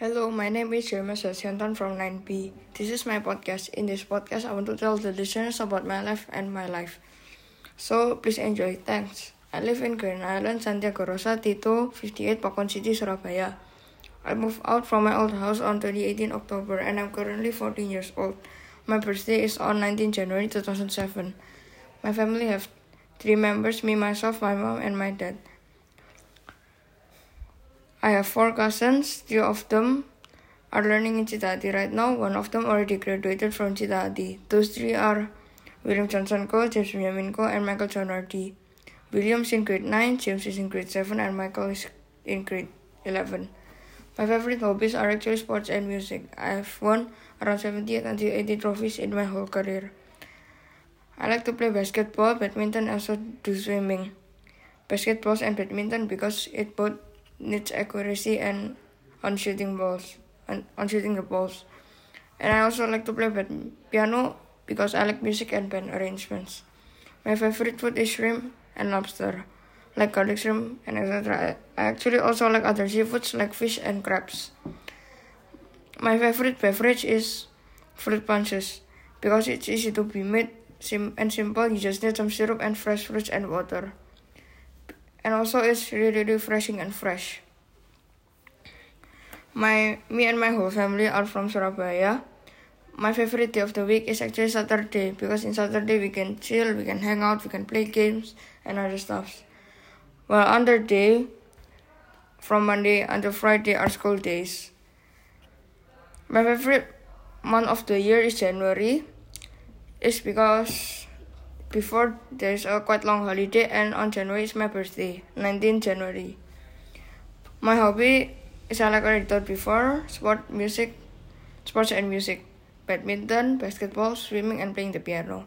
Hello, my name is Jeremy Sasiantan from 9B. This is my podcast. In this podcast, I want to tell the listeners about my life and my life. So, please enjoy. Thanks. I live in Green Island, Santiago Rosa, Tito, 58, Pakuwon City, Surabaya. I moved out from my old house on 2018 October and I'm currently 14 years old. My birthday is on 19 January 2007. My family have three members, me, myself, my mom, and my dad. I have four cousins. Two of them are learning in Citati right now. One of them already graduated from Citati. Those three are William Johnson James Benjamin and Michael John William William's in grade 9, James is in grade 7, and Michael is in grade 11. My favorite hobbies are actually sports and music. I have won around 78 until 80 trophies in my whole career. I like to play basketball, badminton, and also do swimming. Basketball and badminton because it both needs accuracy and on shooting balls and on shooting the balls. And I also like to play piano because I like music and band arrangements. My favorite food is shrimp and lobster, like garlic shrimp and etc. I actually also like other seafoods like fish and crabs. My favorite beverage is fruit punches because it's easy to be made sim- and simple. You just need some syrup and fresh fruits and water and also it's really refreshing and fresh. My me and my whole family are from Surabaya. My favorite day of the week is actually Saturday because in Saturday we can chill, we can hang out, we can play games and other stuff. Well, other day from Monday until Friday are school days. My favorite month of the year is January. It's because before there's a quite long holiday and on January is my birthday, 19 January. My hobby is I like already thought before, sport, music, sports and music, badminton, basketball, swimming and playing the piano.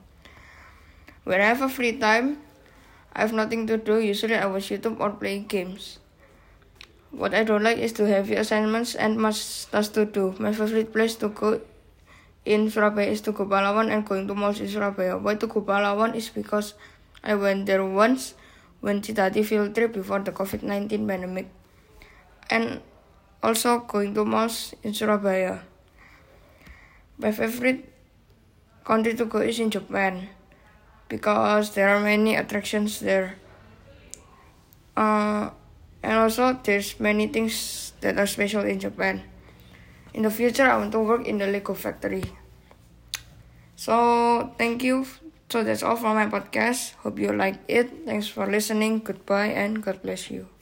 When I have a free time, I have nothing to do, usually I watch YouTube or play games. What I don't like is to heavy assignments and much tasks to do. My favorite place to go in Surabaya is Tugu Pahlawan and going to in Surabaya. Why Tugu Pahlawan is because I went there once when Citati field trip before the COVID-19 pandemic. And also going to malls in Surabaya. My favorite country to go is in Japan because there are many attractions there. Uh, and also there's many things that are special in Japan in the future I want to work in the Lego factory. So thank you. So that's all for my podcast. Hope you like it. Thanks for listening. Goodbye and God bless you.